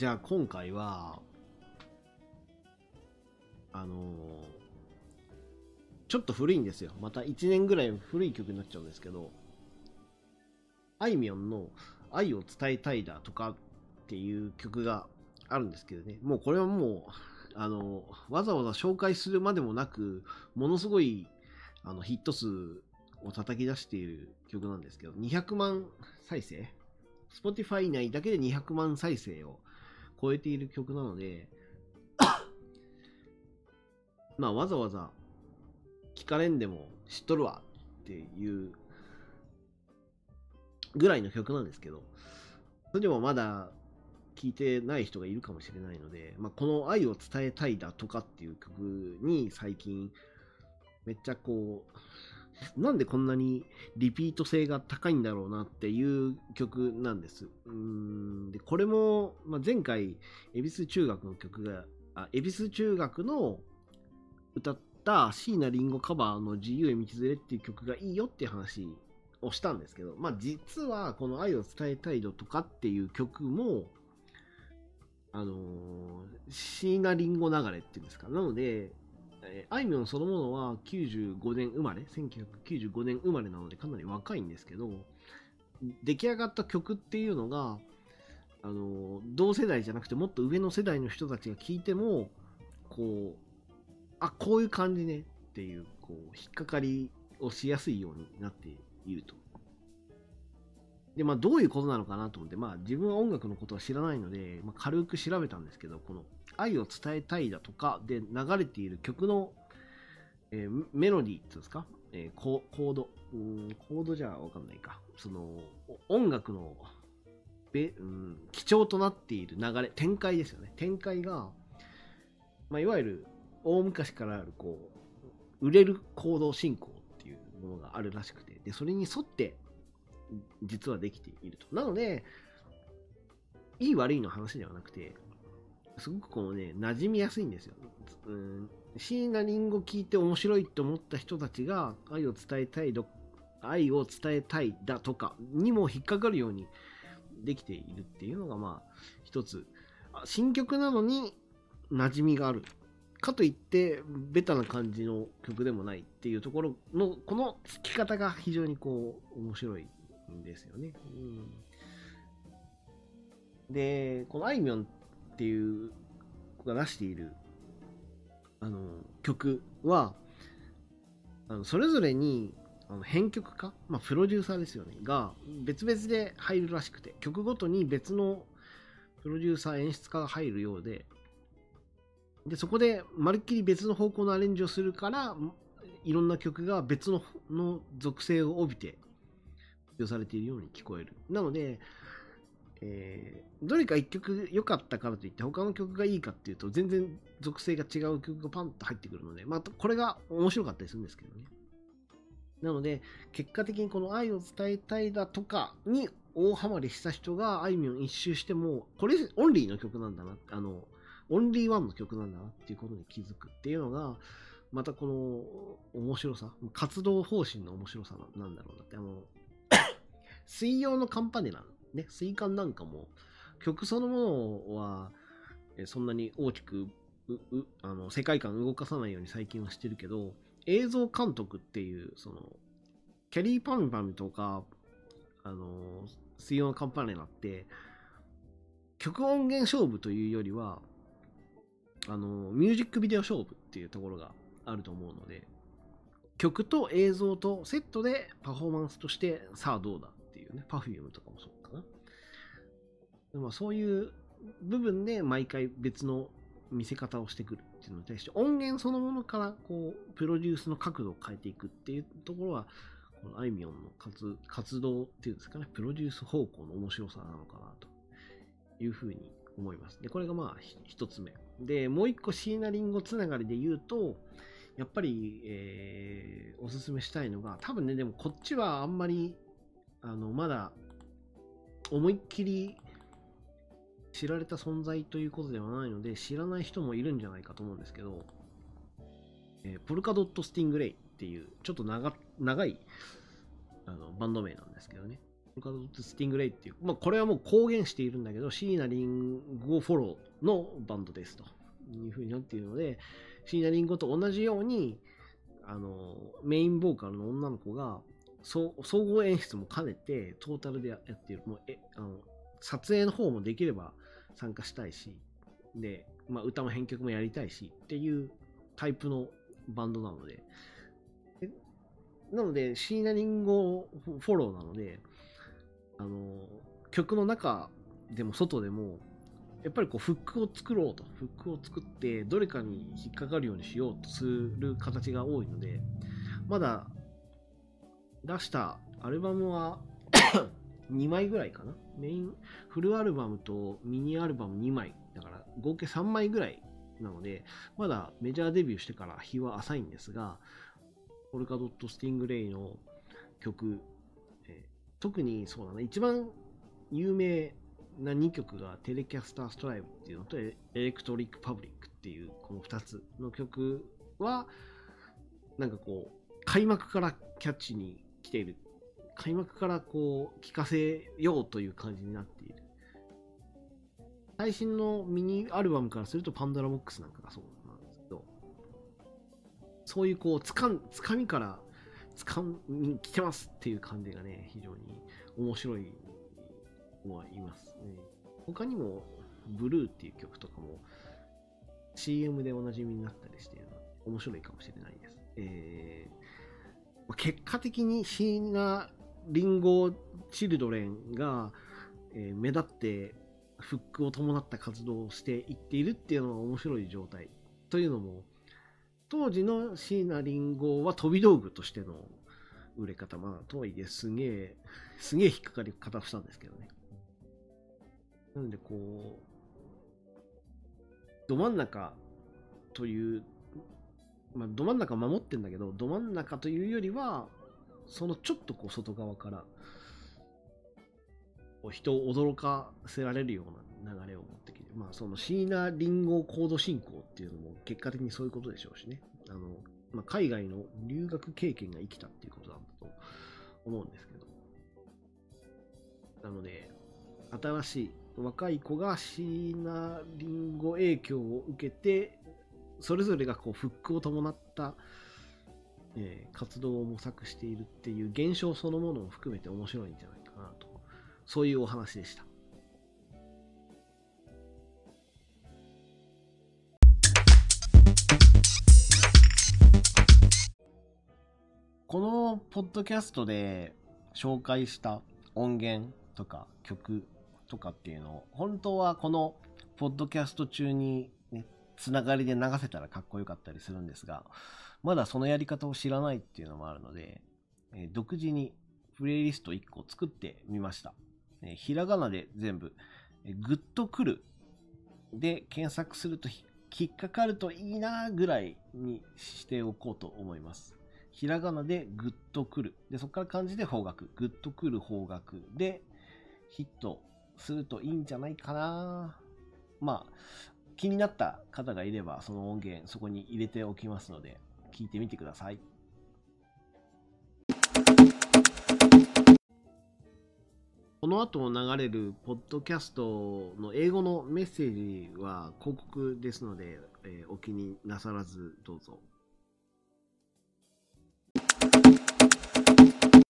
じゃあ今回は、あのーちょっと古いんですよ。また1年ぐらい古い曲になっちゃうんですけど、あいみょんの愛を伝えたいだとかっていう曲があるんですけどね、もうこれはもう、あの、わざわざ紹介するまでもなく、ものすごいあのヒット数を叩き出している曲なんですけど、200万再生 ?Spotify 内だけで200万再生を超えている曲なので、まあわざわざ聞かれんでも知っとるわっていうぐらいの曲なんですけど、それでもまだ聞いてない人がいるかもしれないので、まあ、この愛を伝えたいだとかっていう曲に最近めっちゃこう、なんでこんなにリピート性が高いんだろうなっていう曲なんです。うーんでこれも、まあ、前回、恵比寿中学の曲が、あ恵比寿中学の歌った椎名林檎カバーの自由へ道連れっていう曲がいいよっていう話をしたんですけど、まあ実はこの愛を伝えたいのとかっていう曲も、あのー、椎名林檎流れっていうんですか。なので、えあいみょんそのものは95年生まれ、1995年生まれなのでかなり若いんですけど、出来上がった曲っていうのが、あの同世代じゃなくてもっと上の世代の人たちが聴いても、こう、あ、こういう感じねっていう、こう、引っかかりをしやすいようになっていると。で、まあ、どういうことなのかなと思って、まあ、自分は音楽のことは知らないので、まあ、軽く調べたんですけど、この、愛を伝えたいだとかで流れている曲の、えーメロディーっていうんですか、えーココード、うーんコードじゃわかんないか。その、音楽の、べうん、基調となっている流れ、展開ですよね。展開が、まあ、いわゆる大昔からあるこう売れる行動進行っていうものがあるらしくてでそれに沿って実はできているとなのでいい悪いの話ではなくてすごくこうね馴染みやすいんですようん椎名林檎聞いて面白いと思った人たちが愛を伝えたいど愛を伝えたいだとかにも引っかかるようにできているっていうのがまあ一つ。新曲なのに馴染みがある。かといってベタな感じの曲でもないっていうところのこの聴き方が非常にこう面白いんですよね。うん、でこのあいみょんっていう子が出しているあの曲はあのそれぞれにあの編曲家、まあ、プロデューサーですよねが別々で入るらしくて曲ごとに別のプロデューサー演出家が入るようでで、そこで、まるっきり別の方向のアレンジをするから、いろんな曲が別のの属性を帯びて、発表されているように聞こえる。なので、えーどれか一曲良かったからといって他の曲がいいかっていうと全然属性が違う曲がパンと入ってくるので、まあ、これが面白かったりするんですけどね。なので、結果的にこの愛を伝えたいだとかに大ハマりした人があいみょん一周しても、これオンリーの曲なんだな。あの、オンリーワンの曲なんだなっていうことに気づくっていうのが、またこの面白さ、活動方針の面白さなんだろうなって、あの、水曜のカンパネラ、ね、水管なんかも、曲そのものは、そんなに大きくあの世界観動かさないように最近はしてるけど、映像監督っていう、その、キャリーパンパンとか、あの、水曜のカンパネラって、曲音源勝負というよりは、あの、ミュージックビデオ勝負っていうところがあると思うので、曲と映像とセットでパフォーマンスとして、さあどうだっていうね、Perfume とかもそうかな。でまあ、そういう部分で毎回別の見せ方をしてくるっていうのに対して、音源そのものからこう、プロデュースの角度を変えていくっていうところは、このあいみょんの活活動っていうんですかね、プロデュース方向の面白さなのかなというふうに思います。で、これがまあ一つ目。で、もう一個椎名林檎つながりで言うと、やっぱり、えーおすすめしたいのが、多分ね、でもこっちはあんまり、あの、まだ、思いっきり知られた存在ということではないので、知らない人もいるんじゃないかと思うんですけど、えーポルカドット・スティングレイっていう、ちょっと長長いあのバンド名なんですけどね。ポルカドットスティングレイっていう、まあ、これはもう公言しているんだけど、椎名林檎フォローのバンドですというふうになっているので、椎名林檎と同じように、あの、メインボーカルの女の子が、総合演出も兼ねて、トータルでやっている。もうえあの撮影の方もできれば参加したいし、で、まあ、歌も編曲もやりたいしっていうタイプのバンドなので、なので、椎名林檎フォローなので、あの、曲の中でも外でも、やっぱりこうフックを作ろうと、フックを作ってどれかに引っかかるようにしようとする形が多いので、まだ出したアルバムは2枚ぐらいかな？メイン、フルアルバムとミニアルバム2枚。だから合計3枚ぐらいなので、まだメジャーデビューしてから日は浅いんですが、ポルカドット・スティングレイの曲、えー、特にそうだな、一番有名な2曲がテレキャスター・ストライブっていうのとエレクトリック・パブリックっていうこの2つの曲は、なんかこう、開幕からキャッチに来ている。開幕からこう、聴かせようという感じになっている。最新のミニアルバムからするとパンドラボックスなんかがそうなんですけどそういうこう、つかん、つかみから、つかみ来てますっていう感じがね、非常に面白いのはいますね。他にも、ブルーっていう曲とかも CM でおなじみになったりして面白いかもしれないです。えー、結果的にシーナ・リンゴ・チルドレンが、えー、目立ってフックを伴った活動をしていっているっていうのは面白い状態。というのも、当時の椎名林檎は飛び道具としての売れ方、まあ、とはいえすげえ、すげえ引っかかり方したんですけどね。なので、こう、ど真ん中という、まあ、ど真ん中守ってんだけど、ど真ん中というよりは、そのちょっとこう外側から、人を驚かせられるような流れを持ってきて、まあその椎名林檎コード進行っていうのも結果的にそういうことでしょうしね。あの、まあ、海外の留学経験が生きたっていうことなんだと思うんですけど。なので、新しい若い子が椎名林檎影響を受けて、それぞれがこうフックを伴った、えー、活動を模索しているっていう現象そのものを含めて面白いんじゃないかなと。そういうお話でした。このポッドキャストで紹介した音源とか曲とかっていうのを、本当はこのポッドキャスト中に、つながりで流せたらかっこよかったりするんですが、まだそのやり方を知らないっていうのもあるので、えー、独自にプレイリスト1個作ってみました。えー、ひらがなで全部、えー、グッとくるで検索すると引っかかるといいなぐらいにしておこうと思います。ひらがなでグッとくる。で、そこから漢字で方角。グッとくる方角でヒットするといいんじゃないかな。まあ、気になった方がいれば、その音源そこに入れておきますので、聞いてみてください。この後流れるポッドキャストの英語のメッセージは広告ですので、えー、お気になさらずどうぞ。